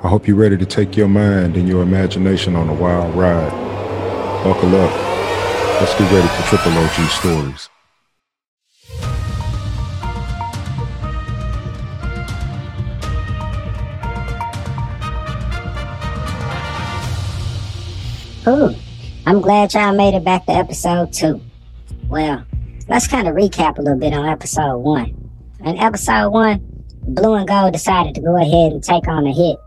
I hope you're ready to take your mind and your imagination on a wild ride. Buckle up. Let's get ready for Triple OG stories. Cool. I'm glad y'all made it back to episode two. Well, let's kind of recap a little bit on episode one. In episode one, Blue and Gold decided to go ahead and take on a hit.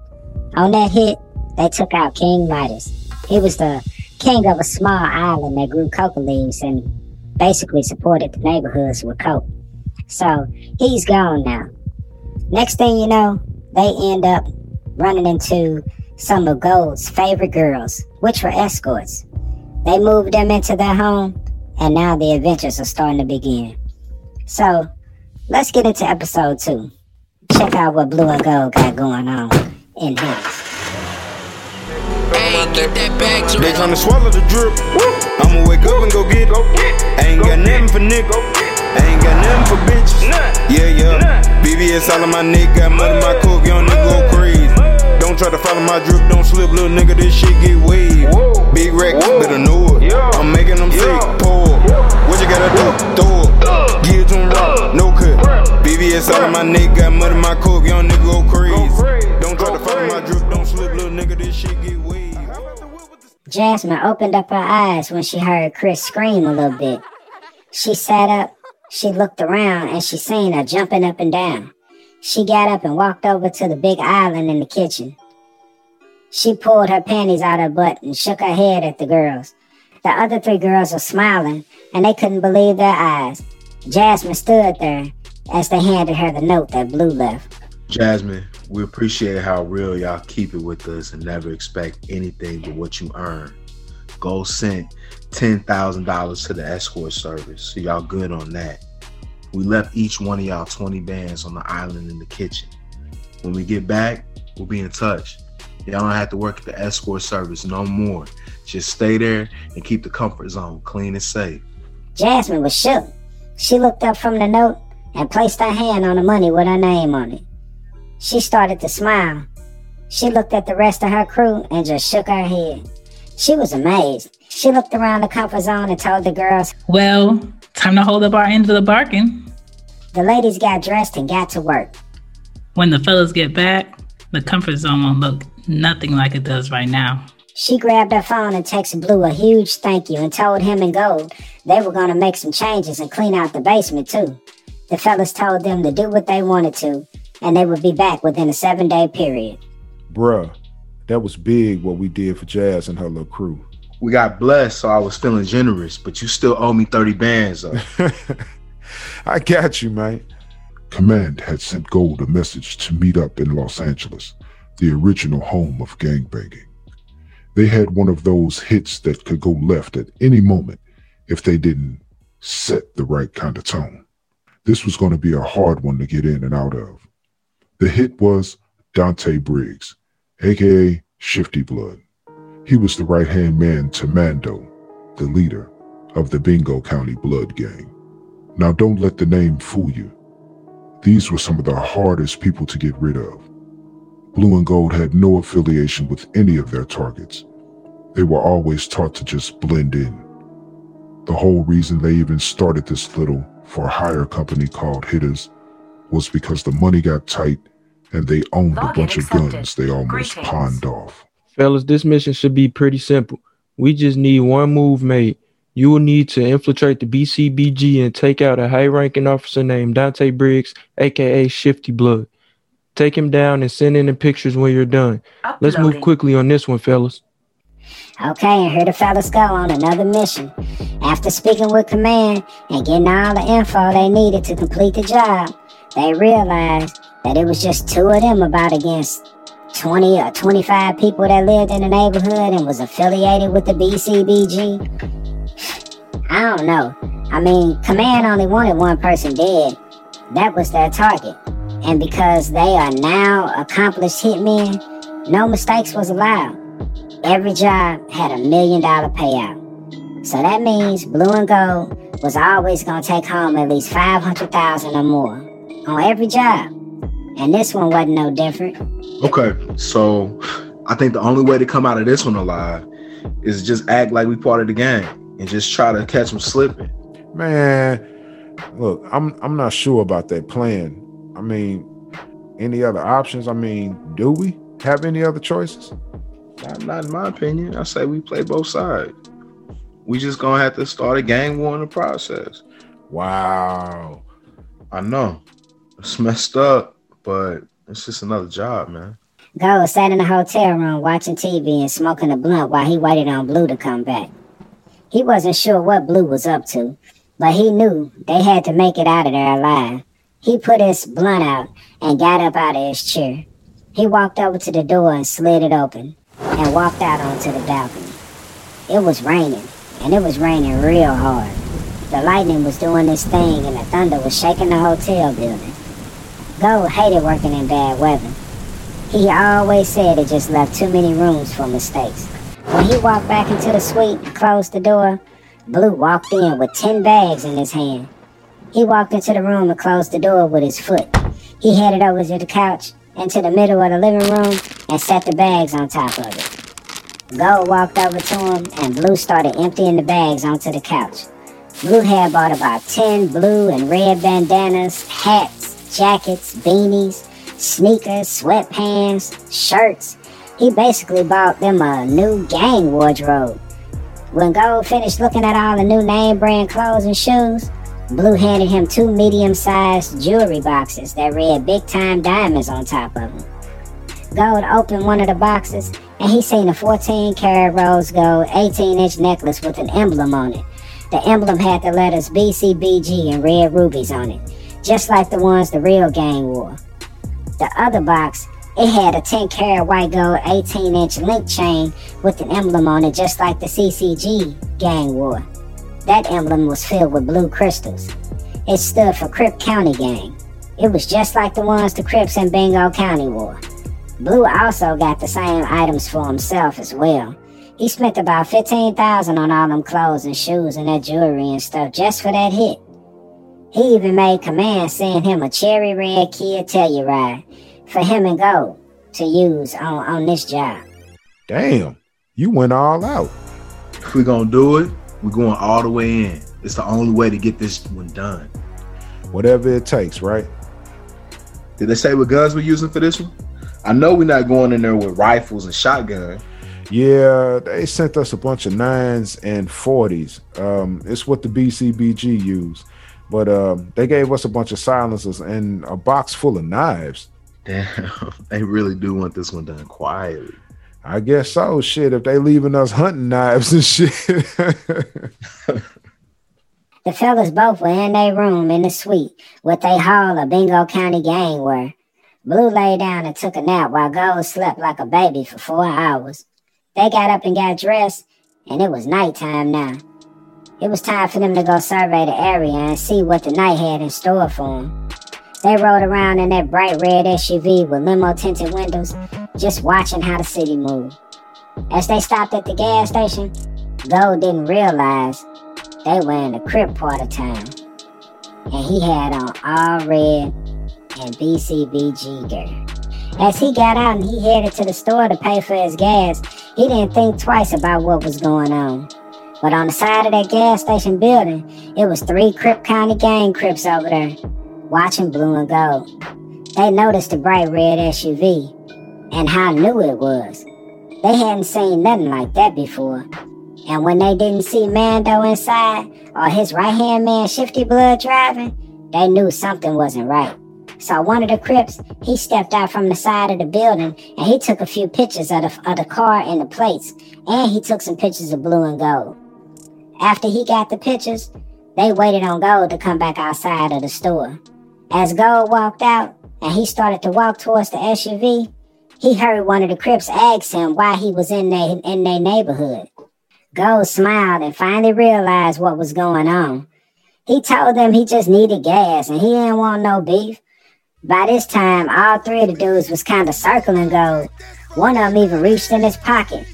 On that hit, they took out King Midas. He was the king of a small island that grew coca leaves and basically supported the neighborhoods with coke. So he's gone now. Next thing you know, they end up running into some of Gold's favorite girls, which were escorts. They moved them into their home, and now the adventures are starting to begin. So, let's get into episode two. Check out what Blue and Gold got going on in his. They tryna swallow the drip. I'ma wake up and go get it. I ain't got nothing for nigga. I ain't got nothing for bitches. Yeah, yeah. VVS all on my neck, got mud in my coke, young nigga go crazy. Don't try to follow my drip, don't slip, little nigga, this shit get waved. Big rack, better know it. I'm making them sick, pour. What you gotta do? Throw it. Give it to 'em raw, no cut. VVS all on my neck, got mud in my coke, young nigga go crazy. Nigga, this shit get. Jasmine opened up her eyes when she heard Chris scream a little bit. She sat up, she looked around, and she seen her jumping up and down. She got up and walked over to the big island in the kitchen. She pulled her panties out of her butt and shook her head at the girls. The other three girls were smiling, and they couldn't believe their eyes. Jasmine stood there as they handed her the note that Blue left. Jasmine, we appreciate how real y'all keep it with us and never expect anything but what you earn. Go sent $10,000 to the escort service, so y'all good on that. We left each one of y'all 20 bands on the island in the kitchen. When we get back, we'll be in touch. Y'all don't have to work at the escort service no more. Just stay there and keep the comfort zone clean and safe. Jasmine was shook. She looked up from the note and placed her hand on the money with her name on it. She started to smile. She looked at the rest of her crew and just shook her head. She was amazed. She looked around the comfort zone and told the girls, Well, time to hold up our end of the bargain. The ladies got dressed and got to work. When the fellas get back, the comfort zone won't look nothing like it does right now. She grabbed her phone and texted Blue a huge thank you and told him and Gold they were going to make some changes and clean out the basement too. The fellas told them to do what they wanted to and they would be back within a seven day period. Bruh, that was big what we did for Jazz and her little crew. We got blessed, so I was feeling generous, but you still owe me 30 bands though. I got you, mate. Command had sent Gold a message to meet up in Los Angeles, the original home of gangbanging. They had one of those hits that could go left at any moment if they didn't set the right kind of tone. This was going to be a hard one to get in and out of. The hit was Dante Briggs, aka Shifty Blood. He was the right hand man to Mando, the leader of the Bingo County Blood Gang. Now, don't let the name fool you. These were some of the hardest people to get rid of. Blue and Gold had no affiliation with any of their targets. They were always taught to just blend in. The whole reason they even started this little for hire company called Hittaz was because the money got tight and they owned a bunch of guns they almost pawned off. Fellas, this mission should be pretty simple. We just need one move made. You will need to infiltrate the BCBG and take out a high ranking officer named Dante Briggs, aka Shifty Blood. Take him down and send in the pictures when you're done. Let's move quickly on this one, fellas. Okay, and here the fellas go on another mission. After speaking with command and getting all the info they needed to complete the job, they realized that it was just two of them about against 20 or 25 people that lived in the neighborhood and was affiliated with the BCBG. I don't know. I mean, command only wanted one person dead. That was their target. And because they are now accomplished hitmen, no mistakes was allowed. Every job had a million dollar payout. So that means Blue and Gold was always gonna take home at least 500,000 or more on every job. And this one wasn't no different. Okay, so I think the only way to come out of this one alive is just act like we part of the gang and just try to catch them slipping. Man, look, I'm I'm not sure about that plan. I mean, any other options? I mean, do we have any other choices? Not, not in my opinion. I say we play both sides. We just gonna have to start a gang war in the process. Wow. I know it's messed up, but it's just another job, man. Gold sat in the hotel room watching TV and smoking a blunt while he waited on Blue to come back. He wasn't sure what Blue was up to, but he knew they had to make it out of there alive. He put his blunt out and got up out of his chair. He walked over to the door and slid it open and walked out onto the balcony. It was raining, and it was raining real hard. The lightning was doing its thing and the thunder was shaking the hotel building. Gold hated working in bad weather. He always said it just left too many rooms for mistakes. When he walked back into the suite and closed the door, Blue walked in with 10 bags in his hand. He walked into the room and closed the door with his foot. He headed over to the couch into the middle of the living room and set the bags on top of it. Gold walked over to him and Blue started emptying the bags onto the couch. Blue had bought about 10 blue and red bandanas, hats, jackets, beanies, sneakers, sweatpants, shirts. He basically bought them a new gang wardrobe. When Gold finished looking at all the new name brand clothes and shoes, Blue handed him two medium sized jewelry boxes that read big time diamonds on top of them. Gold opened one of the boxes and he seen a 14 karat rose gold 18 inch necklace with an emblem on it. The emblem had the letters BCBG and red rubies on it, just like the ones the real gang wore. The other box, it had a 10 karat white gold 18 inch link chain with an emblem on it, just like the CCG gang wore. That emblem was filled with blue crystals. It stood for Crip County Gang. It was just like the ones the Crips in Bingo County wore. Blue also got the same items for himself as well. He spent about 15000 on all them clothes and shoes and that jewelry and stuff just for that hit. He even made command send him a cherry red Kia Telluride for him and Go to use on, on this job. Damn, you went all out. If we're gonna do it, we're going all the way in. It's the only way to get this one done. Whatever it takes, right? Did they say what guns we're using for this one? I know we're not going in there with rifles and shotgun. Yeah, they sent us a bunch of nines and forties. Um, it's what the BCBG use, but um, they gave us a bunch of silencers and a box full of knives. Damn, they really do want this one done quietly. I guess so. Shit, if they leaving us hunting knives and shit. The fellas both were in their room in the suite with they haul a Bingo County gang were. Blue lay down and took a nap while Gold slept like a baby for four hours. They got up and got dressed, and it was nighttime now. It was time for them to go survey the area and see what the night had in store for them. They rode around in that bright red SUV with limo tinted windows, just watching how the city moved. As they stopped at the gas station, Gold didn't realize they were in the Crip part of town. And he had on all red and BCBG gear. As he got out and he headed to the store to pay for his gas, he didn't think twice about what was going on. But on the side of that gas station building, it was three Crip County gang Crips over there, watching Blue and Gold. They noticed the bright red SUV and how new it was. They hadn't seen nothing like that before. And when they didn't see Mando inside or his right hand man Shifty Blood driving, they knew something wasn't right. So one of the Crips, he stepped out from the side of the building and he took a few pictures of the, of the car and the plates, and he took some pictures of blue and gold. After he got the pictures, they waited on Gold to come back outside of the store. As Gold walked out and he started to walk towards the SUV, he heard one of the Crips ask him why he was in their in their neighborhood. Gold smiled and finally realized what was going on. He told them he just needed gas and he didn't want no beef. By this time, all three of the dudes was kind of circling Gold. One of them even reached in his pocket.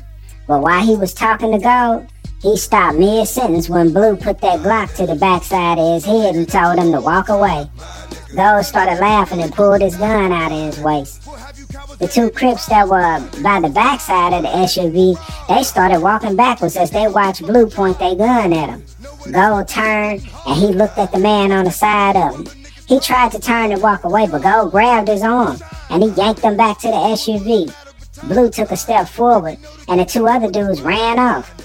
But while he was talking to Gold, He stopped mid sentence when Blue put that Glock to the backside of his head and told him to walk away. Gold started laughing and pulled his gun out of his waist. The two Crips that were by the backside of the SUV, they started walking backwards as they watched Blue point their gun at him. Gold turned and he looked at the man on the side of him. He tried to turn and walk away, but Gold grabbed his arm and he yanked him back to the SUV. Blue took a step forward and the two other dudes ran off.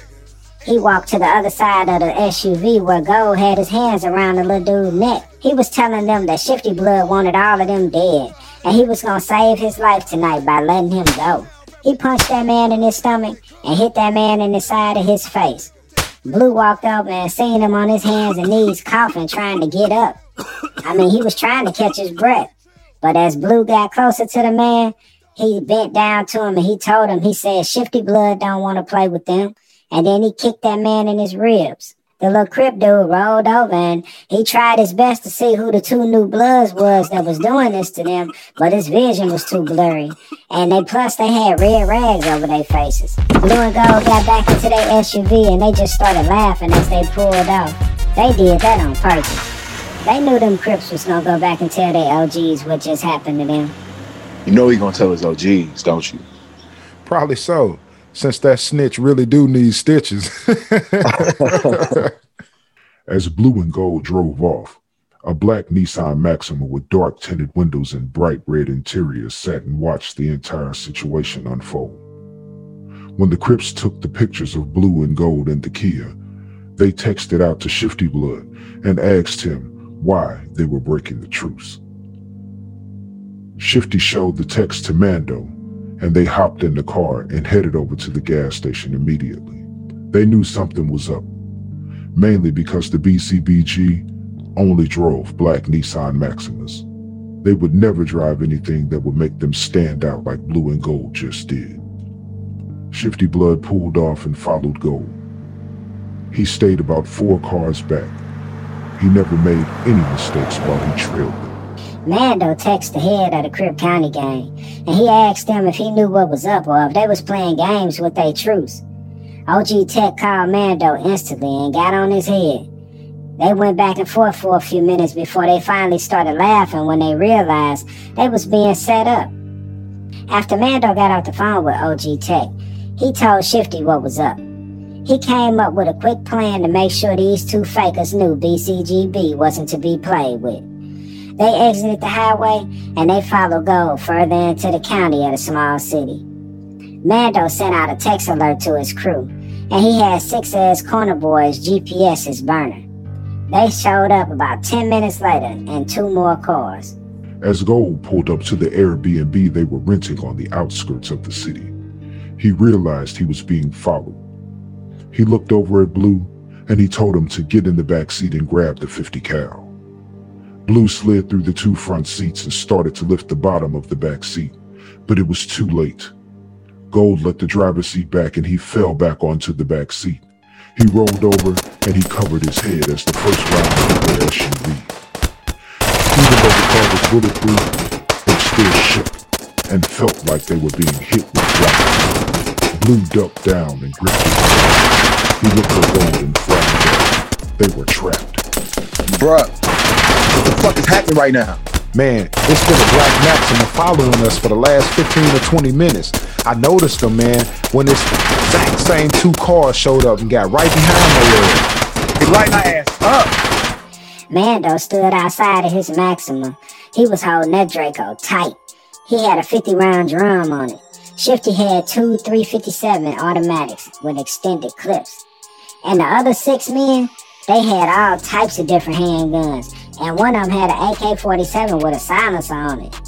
He walked to the other side of the SUV where Gold had his hands around the little dude's neck. He was telling them that Shifty Blood wanted all of them dead and he was gonna save his life tonight by letting him go. He punched that man in his stomach and hit that man in the side of his face. Blue walked up and seen him on his hands and knees coughing, trying to get up. I mean, he was trying to catch his breath. But as Blue got closer to the man, he bent down to him and he told him, he said, Shifty Blood don't want to play with them. And then he kicked that man in his ribs the little crip dude rolled over and he tried his best to see who the two new bloods was that was doing this to them, but his vision was too blurry. And they plus they had red rags over their faces. Blue and Gold got back into their SUV and they just started laughing as they pulled off. They did that on purpose. They knew them Crips was gonna go back and tell their OGs what just happened to them. You know he gonna tell his OGs, don't you? Probably so since that snitch really do need stitches. As Blue and Gold drove off, a black Nissan Maxima with dark tinted windows and bright red interior sat and watched the entire situation unfold. When the Crips took the pictures of Blue and Gold in the Kia, they texted out to Shifty Blood and asked him why they were breaking the truce. Shifty showed the text to Mando and they hopped in the car and headed over to the gas station immediately. They knew something was up, mainly because the BCBG only drove black Nissan Maximas. They would never drive anything that would make them stand out like blue and gold just did. Shifty Blood pulled off and followed Gold. He stayed about four cars back. He never made any mistakes while he trailed them. Mando texted the head of the Crip County gang, and he asked them if he knew what was up or if they was playing games with their truce. OG Tech called Mando instantly and got on his head. They went back and forth for a few minutes before they finally started laughing when they realized they was being set up. After Mando got off the phone with OG Tech, he told Shifty what was up. He came up with a quick plan to make sure these two fakers knew BCGB wasn't to be played with. They exited the highway and they followed Gold further into the county of the small city. Mando sent out a text alert to his crew, and he had six of his corner boys' GPSs burning. They showed up about 10 minutes later in two more cars. As Gold pulled up to the Airbnb they were renting on the outskirts of the city, he realized he was being followed. He looked over at Blue and he told him to get in the back seat and grab the 50 cal. Blue slid through the two front seats and started to lift the bottom of the back seat, but it was too late. Gold let the driver's seat back and he fell back onto the back seat. He rolled over and he covered his head as the first round hit the SUV. Even though the car was bulletproof, they still shook and felt like they were being hit with rocks. Blue ducked down and gripped his head. He looked at Gold and frowned. They were trapped. Bruh, what the fuck is happening right now? Man, it's been a black Maxima following us for the last 15 or 20 minutes. I noticed them, man, when this exact same two cars showed up and got right behind my He light my ass up. Mando stood outside of his Maxima. He was holding that Draco tight. He had a 50 round drum on it. Shifty had two 357 automatics with extended clips. And the other six men, they had all types of different handguns and one of them had an AK-47 with a silencer on it.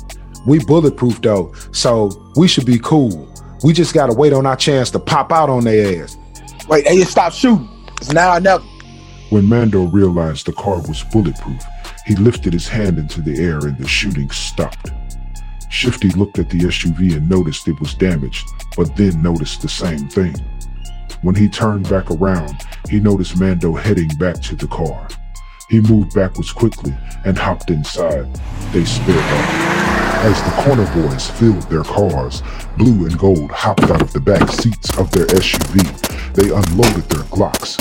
We bulletproof though, so we should be cool. We just gotta wait on our chance to pop out on their ass. Wait, hey, stop shooting. It's now or never. When Mando realized the car was bulletproof, he lifted his hand into the air and the shooting stopped. Shifty looked at the SUV and noticed it was damaged, but then noticed the same thing. When he turned back around, he noticed Mando heading back to the car. He moved backwards quickly and hopped inside. They sped off. As the corner boys filled their cars, blue and gold hopped out of the back seats of their SUV, they unloaded their Glocks,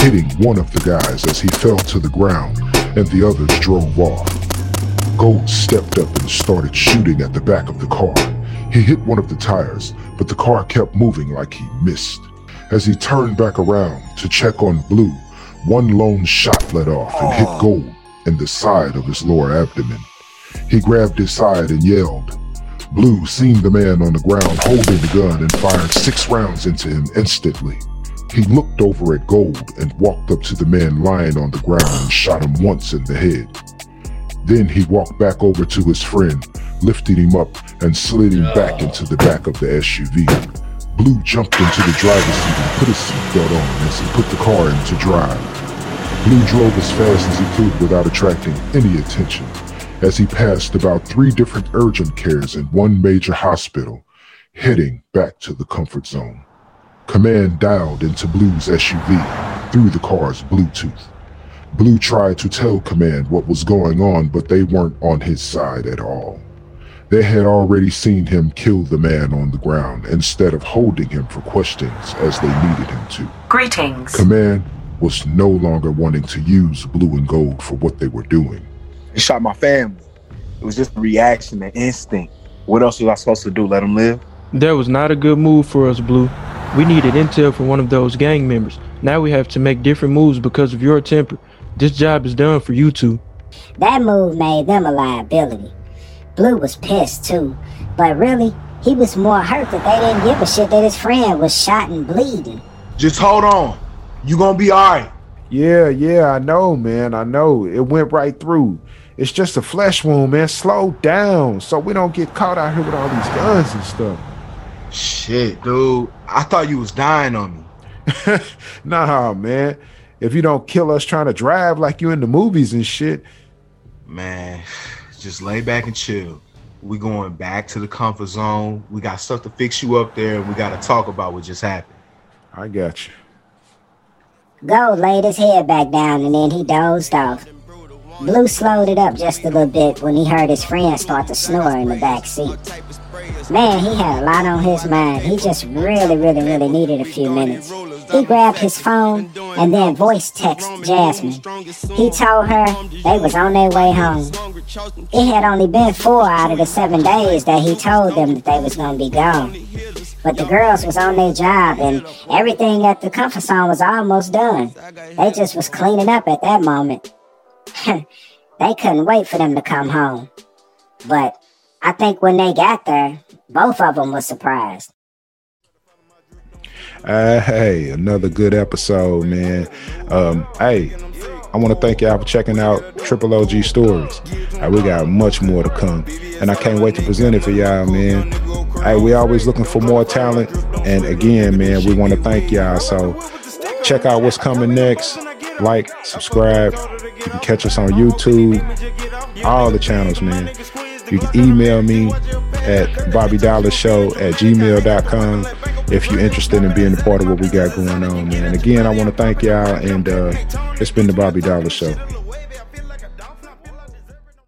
hitting one of the guys as he fell to the ground and the others drove off. Gold stepped up and started shooting at the back of the car. He hit one of the tires, but the car kept moving like he missed. As he turned back around to check on Blue, one lone shot let off and hit Gold in the side of his lower abdomen. He grabbed his side and yelled. Blue seen the man on the ground holding the gun and fired six rounds into him instantly. He looked over at Gold and walked up to the man lying on the ground and shot him once in the head. Then he walked back over to his friend, lifted him up and slid him back into the back of the SUV. Blue jumped into the driver's seat and put his seatbelt on as he put the car into drive. Blue drove as fast as he could without attracting any attention as he passed about three different urgent cares and one major hospital, heading back to the comfort zone. Command dialed into Blue's SUV through the car's Bluetooth. Blue tried to tell Command what was going on, but they weren't on his side at all. They had already seen him kill the man on the ground instead of holding him for questions as they needed him to. Greetings. Command was no longer wanting to use Blue and Gold for what they were doing. They shot my family. It was just a reaction, an instinct. What else was I supposed to do? Let them live? That was not a good move for us, Blue. We needed intel from one of those gang members. Now we have to make different moves because of your temper. This job is done for you two. That move made them a liability. Blue was pissed too, but really, he was more hurt that they didn't give a shit that his friend was shot and bleeding. Just hold on. You gonna be alright. Yeah, yeah, I know, man. I know. It went right through. It's just a flesh wound, man. Slow down so we don't get caught out here with all these guns and stuff. Shit, dude. I thought you was dying on me. nah, man. If you don't kill us trying to drive like you in the movies and shit, Man, just lay back and chill. We going back to the comfort zone. We got stuff to fix you up there, and we got to talk about what just happened. I got you. Gold laid his head back down and then he dozed off. Blue slowed it up just a little bit when he heard his friend start to snore in the back seat. Man, he had a lot on his mind. He just really, really, really needed a few minutes. He grabbed his phone and then voice text Jasmine. He told her they was on their way home. It had only been four out of the seven days that he told them that they was gonna be gone. But the girls was on their job and everything at the comfort zone was almost done. They just was cleaning up at that moment. they couldn't wait for them to come home. But I think when they got there, both of them was surprised. Uh, hey, another good episode, man. Um, hey, I want to thank y'all for checking out Triple OG Stories. Uh, we got much more to come, and I can't wait to present it for y'all, man. Hey, we always looking for more talent, and again, man, we want to thank y'all. So check out what's coming next. Like, subscribe. You can catch us on YouTube, all the channels, man. You can email me at bobbydollaz.show at gmail.com if you're interested in being a part of what we got going on, man. Again, I want to thank y'all, and uh, it's been the Bobby Dollaz Show.